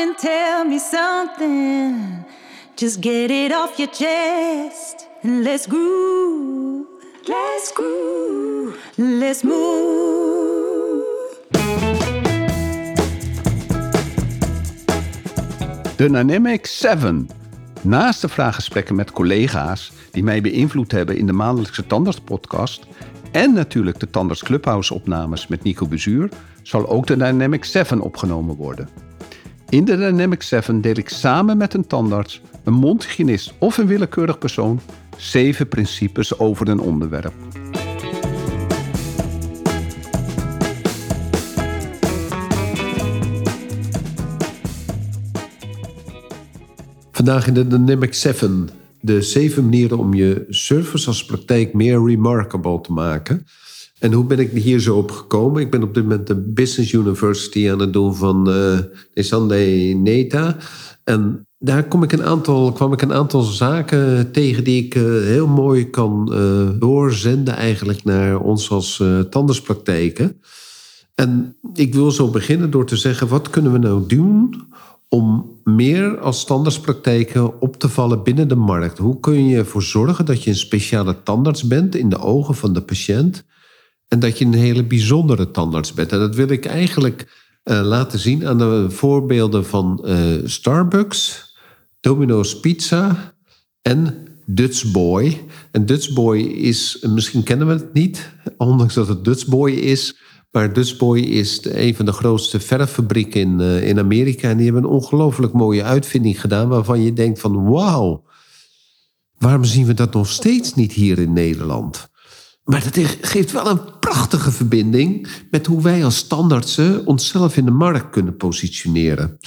and tell me something. Just get it off your chest and let's groove. Let's groove. Let's move. Dynamic 7. Naast de vraaggesprekken met collega's die mij beïnvloed hebben in de maandelijkse Tandarts-podcast en natuurlijk de Tandarts Clubhouse-opnames met Nico Bezuur, zal ook de Dynamic 7 opgenomen worden. In de Dynamic 7 deel ik samen met een tandarts, een mondhygiënist of een willekeurig persoon zeven principes over een onderwerp. Vandaag in de Dynamic 7 de zeven manieren om je service als praktijk meer remarkable te maken. En hoe ben ik hier zo op gekomen? Ik ben op dit moment de Business University aan het doen van uh, Neta. En daar kom ik een aantal, kwam ik een aantal zaken tegen die ik uh, heel mooi kan uh, doorzenden eigenlijk naar ons als tandartspraktijken. En ik wil zo beginnen door te zeggen, wat kunnen we nou doen om meer als tandartspraktijken op te vallen binnen de markt? Hoe kun je ervoor zorgen dat je een speciale tandarts bent in de ogen van de patiënt en dat je een hele bijzondere tandarts bent? En dat wil ik eigenlijk uh, laten zien aan de voorbeelden van uh, Starbucks, Domino's Pizza en Dutch Boy. En Dutch Boy is, misschien kennen we het niet, ondanks dat het Dutch Boy is. Maar Dutch Boy is een van de grootste verffabrieken in, uh, in Amerika. En die hebben een ongelooflijk mooie uitvinding gedaan. Waarvan je denkt van wauw, waarom zien we dat nog steeds niet hier in Nederland? Maar dat geeft wel een prachtige verbinding met hoe wij als standaardsen onszelf in de markt kunnen positioneren.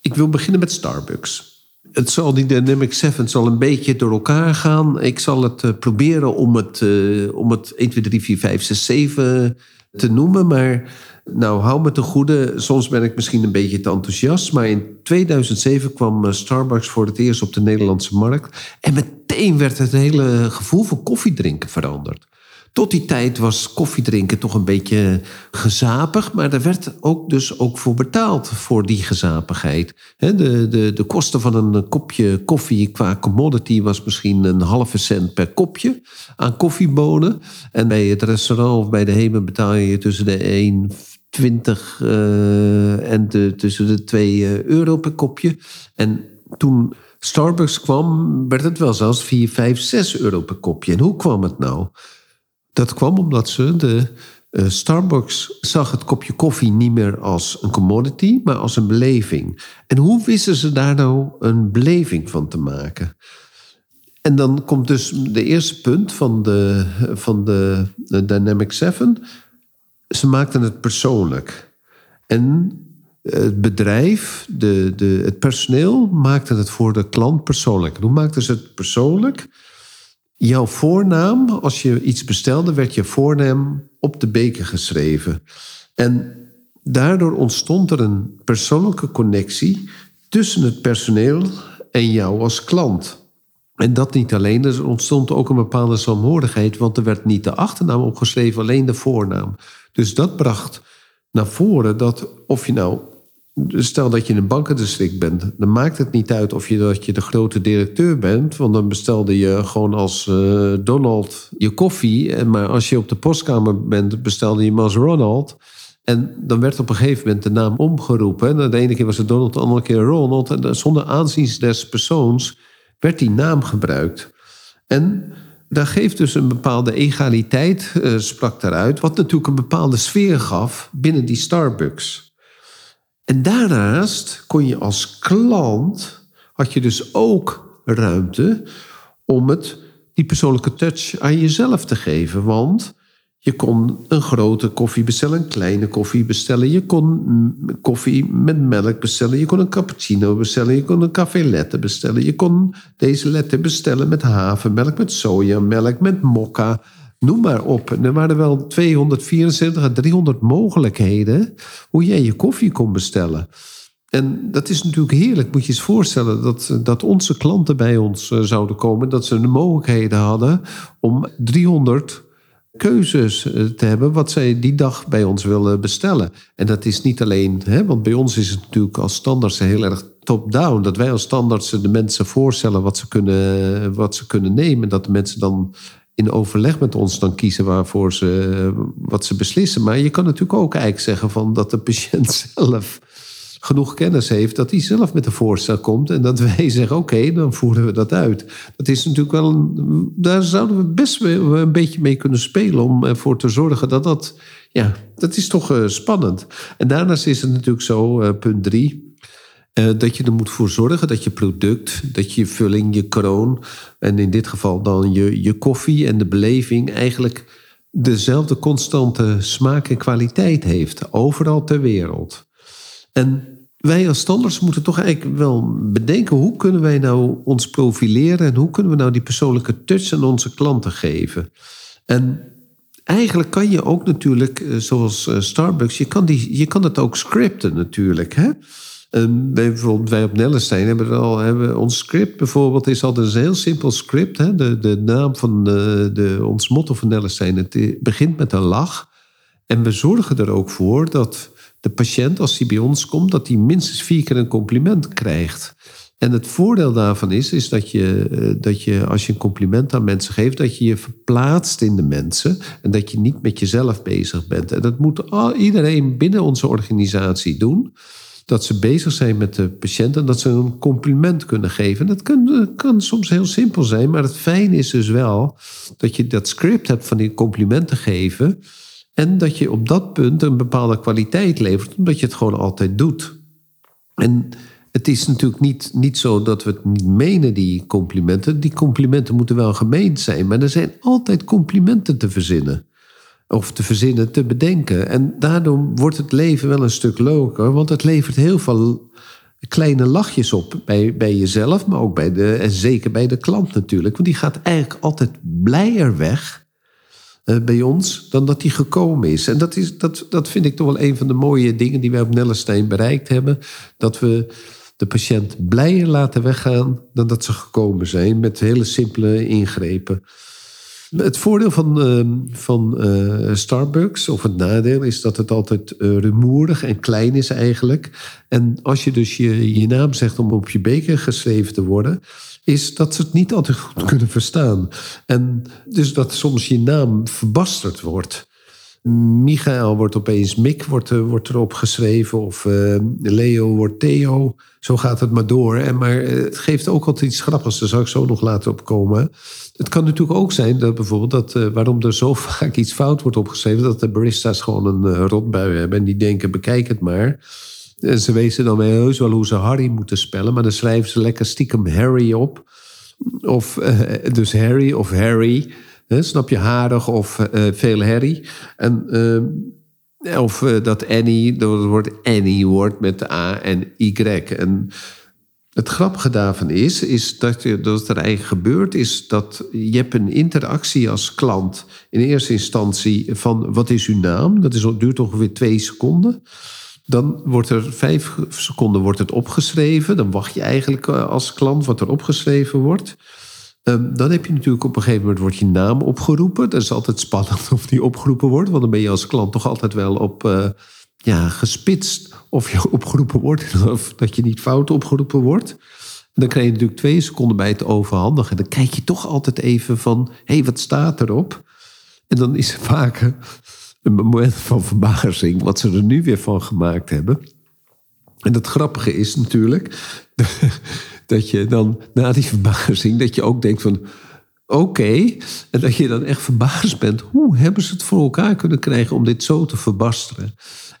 Ik wil beginnen met Starbucks. Het zal, die Dynamic 7 zal een beetje door elkaar gaan. Ik zal het uh, proberen om het, uh, om het 1, 2, 3, 4, 5, 6, 7 te noemen. Maar nou, hou me te goede. Soms ben ik misschien een beetje te enthousiast. Maar in 2007 kwam Starbucks voor het eerst op de Nederlandse markt. En meteen werd het hele gevoel voor koffiedrinken veranderd. Tot die tijd was koffiedrinken toch een beetje gezapig, maar er werd ook dus ook voor betaald voor die gezapigheid. De, de, de kosten van een kopje koffie qua commodity was misschien een halve cent per kopje aan koffiebonen. En bij het restaurant of bij de Hemen betaal je tussen de 1,20 uh, en de, tussen de 2 euro per kopje. En toen Starbucks kwam, werd het wel zelfs 4, 5, 6 euro per kopje. En hoe kwam het nou? Dat kwam omdat ze de uh, Starbucks zag het kopje koffie niet meer als een commodity, maar als een beleving. En hoe wisten ze daar nou een beleving van te maken? En dan komt dus de eerste punt van de, van de, de Dynamic 7. Ze maakten het persoonlijk. En het bedrijf, de, de, het personeel, maakte het voor de klant persoonlijk. hoe maakten ze het persoonlijk? Jouw voornaam, als je iets bestelde, werd je voornaam op de beker geschreven. En daardoor ontstond er een persoonlijke connectie tussen het personeel en jou als klant. En dat niet alleen, er ontstond ook een bepaalde saamhorigheid, want er werd niet de achternaam opgeschreven, alleen de voornaam. Dus dat bracht naar voren dat of je nou Stel dat je in een bankendistrict bent, dan maakt het niet uit of je, dat je de grote directeur bent. Want dan bestelde je gewoon als uh, Donald je koffie. Maar als je op de postkamer bent, bestelde je hem als Ronald. En dan werd op een gegeven moment de naam omgeroepen. de ene keer was het Donald, de andere keer Ronald. En zonder aanzien des persoons werd die naam gebruikt. En daar geeft dus een bepaalde egaliteit, uh, sprak daaruit. Wat natuurlijk een bepaalde sfeer gaf binnen die Starbucks. En daarnaast kon je als klant, had je dus ook ruimte om het, die persoonlijke touch aan jezelf te geven. Want je kon een grote koffie bestellen, een kleine koffie bestellen. Je kon koffie met melk bestellen. Je kon een cappuccino bestellen. Je kon een café latte bestellen. Je kon deze latte bestellen met havermelk, met sojamelk, met mokka. Noem maar op. er waren wel 274 à 300 mogelijkheden hoe jij je koffie kon bestellen. En dat is natuurlijk heerlijk. Moet je eens voorstellen dat, dat onze klanten bij ons eh, zouden komen. Dat ze de mogelijkheden hadden om 300 keuzes eh, te hebben wat zij die dag bij ons willen bestellen. En dat is niet alleen, hè, want bij ons is het natuurlijk als standaard heel erg top-down. Dat wij als standaard de mensen voorstellen wat ze, kunnen, wat ze kunnen nemen. Dat de mensen dan in overleg met ons dan kiezen waarvoor ze wat ze beslissen. Maar je kan natuurlijk ook eigenlijk zeggen van dat de patiënt zelf genoeg kennis heeft dat hij zelf met een voorstel komt en dat wij zeggen: oké, dan voeren we dat uit. Dat is natuurlijk wel een, daar zouden we best wel een beetje mee kunnen spelen om ervoor te zorgen dat dat, ja, dat is toch uh, spannend. En daarnaast is het natuurlijk zo, uh, punt drie. Uh, dat je er moet voor zorgen dat je product, dat je vulling, je kroon en in dit geval dan je, je koffie en de beleving eigenlijk dezelfde constante smaak en kwaliteit heeft, overal ter wereld. En wij als standaards moeten toch eigenlijk wel bedenken hoe kunnen wij nou ons profileren en hoe kunnen we nou die persoonlijke touch aan onze klanten geven. En eigenlijk kan je ook natuurlijk, eh, zoals eh, Starbucks, je kan, die, je kan het ook scripten natuurlijk. Hè? En bijvoorbeeld wij op Nellestein hebben, er al, hebben ons script bijvoorbeeld is altijd een heel simpel script. Hè? De, de naam van de, de, ons motto van Nellestein, het begint met een lach. En we zorgen er ook voor dat de patiënt, als hij bij ons komt, dat hij minstens vier keer een compliment krijgt. En het voordeel daarvan is, is dat je, eh, dat je als je een compliment aan mensen geeft, dat je je verplaatst in de mensen en dat je niet met jezelf bezig bent. En dat moet iedereen binnen onze organisatie doen. Dat ze bezig zijn met de patiënt en dat ze een compliment kunnen geven. Dat kan, kan soms heel simpel zijn, maar het fijne is dus wel dat je dat script hebt van die complimenten geven. En dat je op dat punt een bepaalde kwaliteit levert, omdat je het gewoon altijd doet. En het is natuurlijk niet, niet zo dat we het niet menen, die complimenten. Die complimenten moeten wel gemeend zijn, maar er zijn altijd complimenten te verzinnen. Of te verzinnen, te bedenken. En daardoor wordt het leven wel een stuk leuker, want het levert heel veel kleine lachjes op bij, bij jezelf, maar ook bij de, en zeker bij de klant natuurlijk. Want die gaat eigenlijk altijd blijer weg uh, bij ons dan dat hij gekomen is. En dat, is, dat, dat vind ik toch wel een van de mooie dingen die wij op Nellestein bereikt hebben. Dat we de patiënt blijer laten weggaan dan dat ze gekomen zijn met hele simpele ingrepen. Het voordeel van, uh, van uh, Starbucks, of het nadeel, is dat het altijd uh, rumoerig en klein is eigenlijk. En als je dus je, je naam zegt om op je beker geschreven te worden, is dat ze het niet altijd goed kunnen verstaan. En dus dat soms je naam verbasterd wordt. Michael wordt opeens Mick wordt, uh, wordt erop geschreven. Of uh, Leo wordt Theo. Zo gaat het maar door. En maar uh, het geeft ook altijd iets grappigs. Daar zal ik zo nog later op komen. Het kan natuurlijk ook zijn dat bijvoorbeeld dat waarom er zo vaak iets fout wordt opgeschreven. Dat de barista's gewoon een rotbui hebben. En die denken: bekijk het maar. En ze weten dan wel wel hoe ze Harry moeten spellen. Maar dan schrijven ze lekker stiekem Harry op. Of dus Harry of Harry snap je, harig of uh, veel herrie. En, uh, of dat Annie, dat woord Annie wordt met A en Y. En het grappige daarvan is, is dat, je, dat er eigenlijk gebeurt, is dat je hebt een interactie als klant in eerste instantie van wat is uw naam? Dat is, duurt ongeveer twee seconden. Dan wordt er vijf seconden wordt het opgeschreven. Dan wacht je eigenlijk als klant wat er opgeschreven wordt. Ehm, dan heb je natuurlijk op een gegeven moment wordt je naam opgeroepen. Dat is altijd spannend of die opgeroepen wordt. Want dan ben je als klant toch altijd wel op uh, ja, gespitst of je opgeroepen wordt. Of dat je niet fout opgeroepen wordt. dan krijg je natuurlijk twee seconden bij het overhandigen. Dan kijk je toch altijd even van, hé, hey, wat staat erop? En dan is er vaak een moment van verbazing wat ze er nu weer van gemaakt hebben. En het grappige is natuurlijk dat je dan na die verbazing, dat je ook denkt van oké. En dat je dan echt verbaasd bent. Hoe hebben ze het voor elkaar kunnen krijgen om dit zo te verbasteren?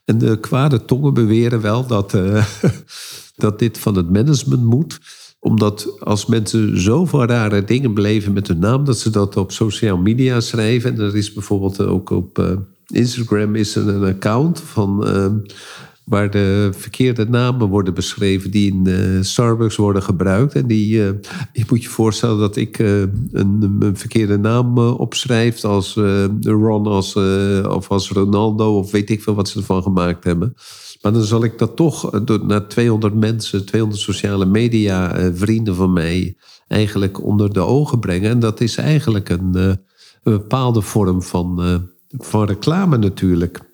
En de kwade tongen beweren wel dat, uh, dat dit van het management moet omdat als mensen zoveel rare dingen beleven met hun naam, dat ze dat op social media schrijven. En er is bijvoorbeeld ook op uh, Instagram is een account van uh, waar de verkeerde namen worden beschreven die in uh, Starbucks worden gebruikt. En die, je moet je voorstellen dat ik uh, een, verkeerde naam opschrijf als Ron als, of als Ronaldo of weet ik veel wat ze ervan gemaakt hebben. Maar dan zal ik dat toch naar 200 mensen, 200 sociale media vrienden van mij eigenlijk onder de ogen brengen. En dat is eigenlijk een een bepaalde vorm van, eh, van reclame natuurlijk.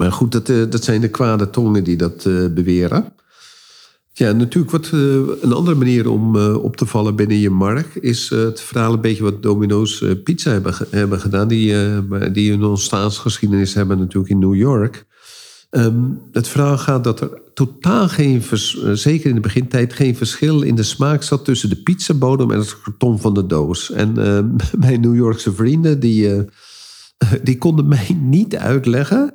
Maar goed, dat, eh, dat zijn de kwade tongen die dat eh, beweren. Ja, natuurlijk wat een andere manier om op te vallen binnen je markt... is het verhaal een beetje wat Domino's Pizza hebben, hebben gedaan... die, die een ontstaansgeschiedenis hebben natuurlijk in New York... Ehm, het verhaal gaat dat er totaal geen, zeker in de begintijd, geen verschil in de smaak zat tussen de pizzabodem en het karton van de doos. En uh, mijn New Yorkse vrienden, die, die konden mij niet uitleggen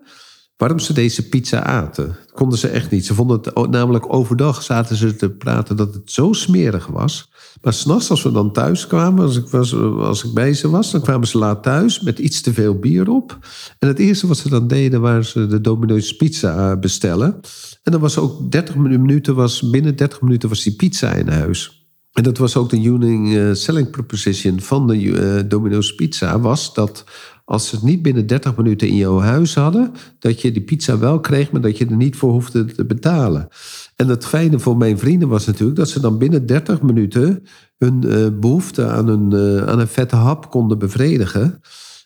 waarom ze deze pizza aten. Dat konden ze echt niet. Ze vonden het namelijk overdag zaten ze te praten dat het zo smerig was. Maar s'nachts, als we dan thuis kwamen, als ik, was, als ik bij ze was, dan kwamen ze laat thuis met iets te veel bier op. En het eerste wat ze dan deden, waren ze de Domino's pizza eh, bestellen. En dan was ook 30 minuten, was, binnen 30 minuten was die pizza in huis. En dat was ook de unique uh, selling proposition van de uh, Domino's Pizza, was dat als ze het niet binnen 30 minuten in jouw huis hadden, dat je die pizza wel kreeg, maar dat je er niet voor hoefde te betalen. En het fijne voor mijn vrienden was natuurlijk dat ze dan binnen 30 minuten hun uh, behoefte aan een, uh, aan een vette hap konden bevredigen.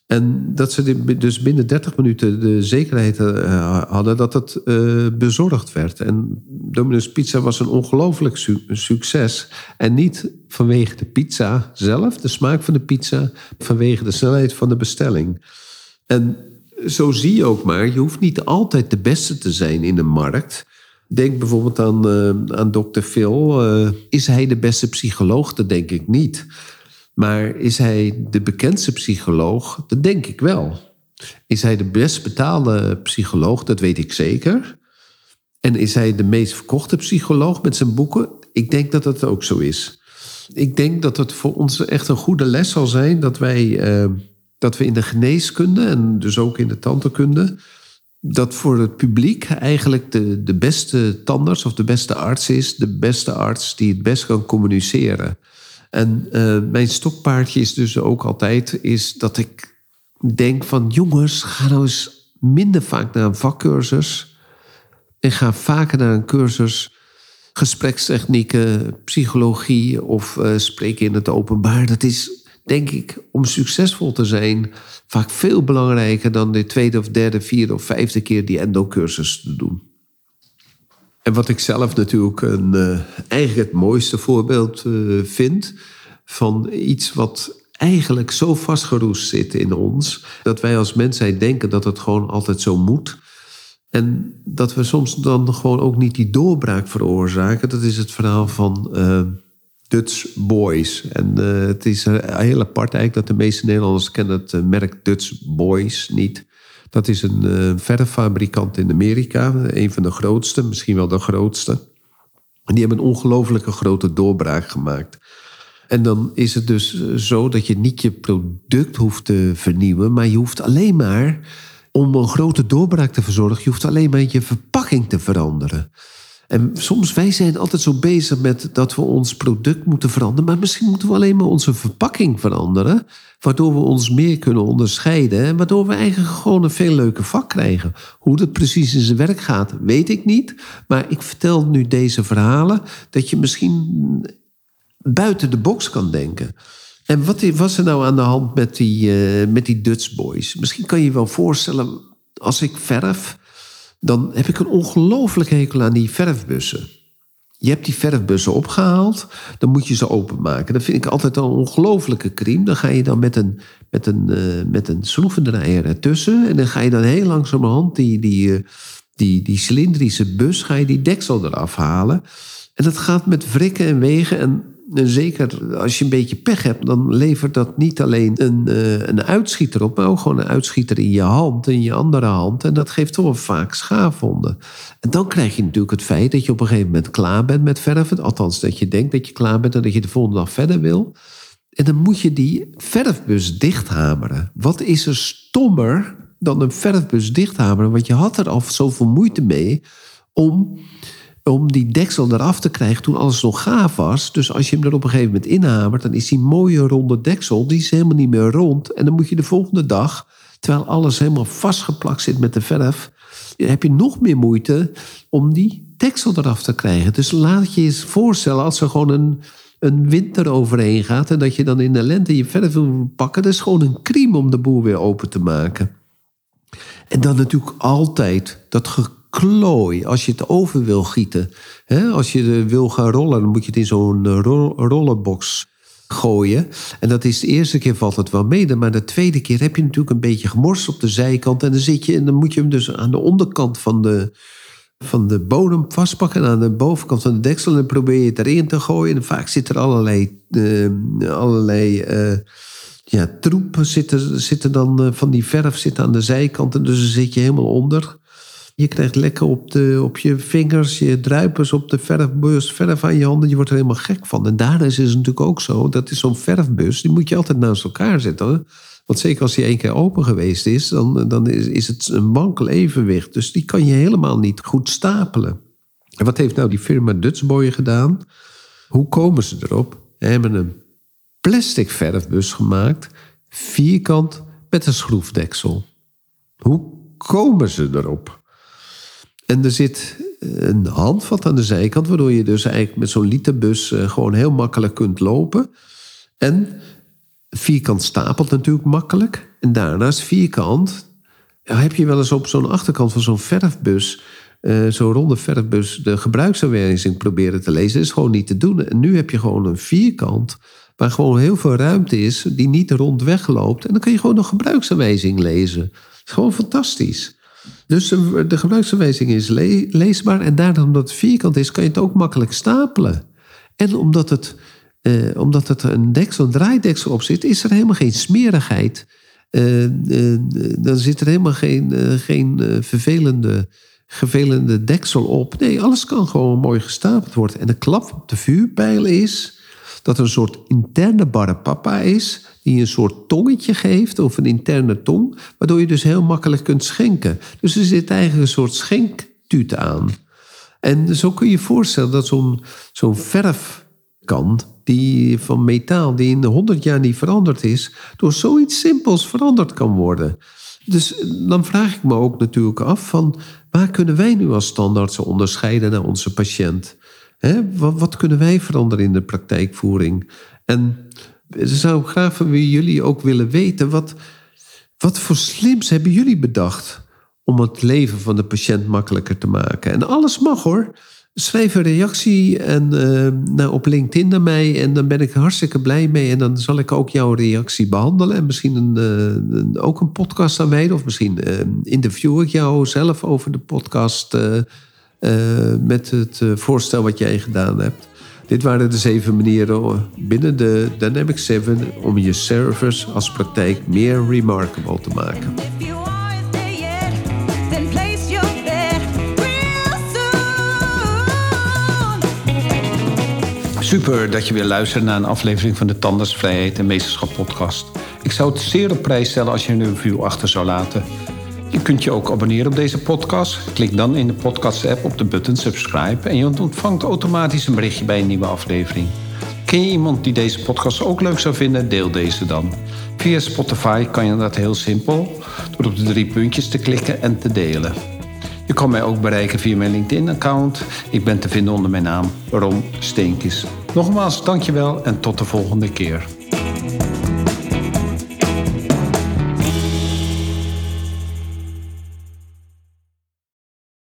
En dat ze dus binnen 30 minuten de zekerheid uh, hadden dat het bezorgd werd. En Domino's Pizza was een ongelooflijk su succes. En niet vanwege de pizza zelf, de smaak van de pizza, vanwege de snelheid van de bestelling. En zo zie je ook maar, je hoeft niet altijd de beste te zijn in de markt. Denk bijvoorbeeld aan, uh, aan Dr. Phil. Is hij de beste psycholoog? Dat denk ik niet. Maar is hij de bekendste psycholoog? Dat denk ik wel. Is hij de best betaalde psycholoog? Dat weet ik zeker. En is hij de meest verkochte psycholoog met zijn boeken? Ik denk dat dat ook zo is. Ik denk dat het voor ons echt een goede les zal zijn dat wij, uh, dat we in de geneeskunde en dus ook in de tandheelkunde dat voor het publiek eigenlijk de, de beste tandarts of de beste arts is, de beste arts die het best kan communiceren. En uh, mijn stokpaardje is dus ook altijd is dat ik denk van jongens, ga nou eens minder vaak naar een vakcursus en ga vaker naar een cursus gesprekstechnieken, psychologie of uh, spreken in het openbaar. Dat is denk ik, om succesvol te zijn, vaak veel belangrijker dan de tweede of derde, vierde of vijfde keer die endo-cursus te doen. En wat ik zelf natuurlijk een, uh, eigenlijk het mooiste voorbeeld uh, vind van iets wat eigenlijk zo vastgeroest zit in ons, dat wij als mensheid denken dat het gewoon altijd zo moet. En dat we soms dan gewoon ook niet die doorbraak veroorzaken. Dat is het verhaal van uh, Dutch Boys. En het is heel apart eigenlijk dat de meeste Nederlanders kennen het merk Dutch Boys niet. Dat is een uh, verffabrikant in Amerika, een van de grootste, misschien wel de grootste. En die hebben een ongelofelijke grote doorbraak gemaakt. En dan is het dus zo dat je niet je product hoeft te vernieuwen, maar je hoeft alleen maar, om een grote doorbraak te verzorgen, je hoeft alleen maar je verpakking te veranderen. En soms, wij zijn altijd zo bezig met dat we ons product moeten veranderen. Maar misschien moeten we alleen maar onze verpakking veranderen. Waardoor we ons meer kunnen onderscheiden. En waardoor we eigenlijk gewoon een veel leuker vak krijgen. Hoe dat precies in zijn werk gaat, weet ik niet. Maar ik vertel nu deze verhalen. Dat je misschien buiten de box kan denken. En wat was er nou aan de hand met die, uh, met die Dutch boys? Misschien kan je je wel voorstellen, als ik verf dan heb ik een ongelooflijk hekel aan die verfbussen. Je hebt die verfbussen opgehaald, dan moet je ze openmaken. Dat vind ik altijd een ongelofelijke crime. Dan ga je dan met een, met een, uh, met een schroevendraaier ertussen... en dan ga je dan heel langzamerhand die, die, uh, die, die cilindrische bus... ga je die deksel eraf halen. En dat gaat met wrikken en wegen... en en zeker als je een beetje pech hebt, dan levert dat niet alleen een, uh, een uitschieter op, maar ook gewoon een uitschieter in je hand, in je andere hand. En dat geeft toch wel vaak schaafwonden. En dan krijg je natuurlijk het feit dat je op een gegeven moment klaar bent met verven. Althans, dat je denkt dat je klaar bent en dat je de volgende dag verder wil. En dan moet je die verfbus dichthameren. Wat is er stommer dan een verfbus dichthameren? Want je had er al zoveel moeite mee om om die deksel eraf te krijgen toen alles nog gaaf was. Dus als je hem er op een gegeven moment inhamert, dan is die mooie ronde deksel, die is helemaal niet meer rond. En dan moet je de volgende dag, terwijl alles helemaal vastgeplakt zit met de verf, heb je nog meer moeite om die deksel eraf te krijgen. Dus laat je eens voorstellen als er gewoon een, een winter overheen gaat en dat je dan in de lente je verf wil pakken, dat is gewoon een crime om de boel weer open te maken. En dan natuurlijk altijd dat geklooi als je het over wil gieten. als je wil gaan rollen, dan moet je het in zo'n eh, rollenbox gooien. En dat is de eerste keer valt het wel mee. Maar de tweede keer heb je natuurlijk een beetje gemors op de zijkant. En dan zit je en dan moet je hem dus aan de onderkant van de, van de bodem vastpakken. En aan de bovenkant van de deksel. En dan probeer je het erin te gooien. En vaak zit er allerlei, uh, allerlei uh, ja, troepen zitten, zitten dan van die verf zitten aan de zijkanten. Dus dan zit je helemaal onder. Je krijgt lekker op, de, op je vingers, je druipers op de verfbus, verf aan je handen. Je wordt er helemaal gek van. En daarna is het natuurlijk ook zo, dat is zo'n verfbus, die moet je altijd naast elkaar zetten. Want zeker als die één keer open geweest is, dan, dan is, is het een wankel evenwicht. Dus die kan je helemaal niet goed stapelen. En wat heeft nou die firma Dutchboy gedaan? Hoe komen ze erop? Ze hebben een plastic verfbus gemaakt, vierkant met een schroefdeksel. Hoe komen ze erop? En er zit een handvat aan de zijkant, waardoor je dus eigenlijk met zo'n literbus eh, gewoon heel makkelijk kunt lopen. En vierkant stapelt natuurlijk makkelijk. En daarnaast vierkant heb je wel eens op zo'n achterkant van zo'n verfbus, uh, zo'n ronde verfbus, de gebruiksaanwijzing proberen te lezen. Is gewoon niet te doen. En nu heb je gewoon een vierkant waar gewoon heel veel ruimte is, die niet rond wegloopt. En dan kun je gewoon een gebruiksaanwijzing lezen. Dat is gewoon fantastisch. Dus de gebruiksaanwijzing is leesbaar. En daarom omdat het vierkant is, kan je het ook makkelijk stapelen. En omdat het, eh, omdat het een deksel, een draaideksel op zit, is er helemaal geen smerigheid. Uh, uh, dan zit er helemaal geen, uh, geen vervelende, vervelende deksel op. Nee, alles kan gewoon mooi gestapeld worden. En de klap op de vuurpijl is dat er een soort interne barre papa is die een soort tongetje geeft, of een interne tong, waardoor je dus heel makkelijk kunt schenken. Dus er zit eigenlijk een soort schenktuut aan. En zo kun je je voorstellen dat zo'n zo'n verfkan, die van metaal, die in de honderd jaar niet veranderd is, door zoiets simpels veranderd kan worden. Dus dan vraag ik me ook natuurlijk af van waar kunnen wij nu als standaards onderscheiden naar onze patiënt? Wat, wat, kunnen wij veranderen in de praktijkvoering? En zou graag van jullie ook willen weten, wat, wat voor slims hebben jullie bedacht om het leven van de patiënt makkelijker te maken? En alles mag hoor. Schrijf een reactie en, uh, nou, op LinkedIn naar mij en dan ben ik hartstikke blij mee. En dan zal ik ook jouw reactie behandelen. En misschien een, uh, ook een podcast aan. Of misschien uh, interview ik jou zelf over de podcast met het voorstel wat jij gedaan hebt. Dit waren de zeven manieren binnen de Dynamic 7 om je service als praktijk meer remarkable te maken. Super dat je weer luistert naar een aflevering van de Tandartsvrijheid en Meesterschap podcast. Ik zou het zeer op prijs stellen als je een review achter zou laten. Je kunt je ook abonneren op deze podcast. Klik dan in de podcast-app op de button subscribe en je ontvangt automatisch een berichtje bij een nieuwe aflevering. Ken je iemand die deze podcast ook leuk zou vinden? Deel deze dan. Via Spotify kan je dat heel simpel door op de drie puntjes te klikken en te delen. Je kan mij ook bereiken via mijn LinkedIn-account. Ik ben te vinden onder mijn naam Rom Steenkis. Nogmaals, dankjewel en tot de volgende keer.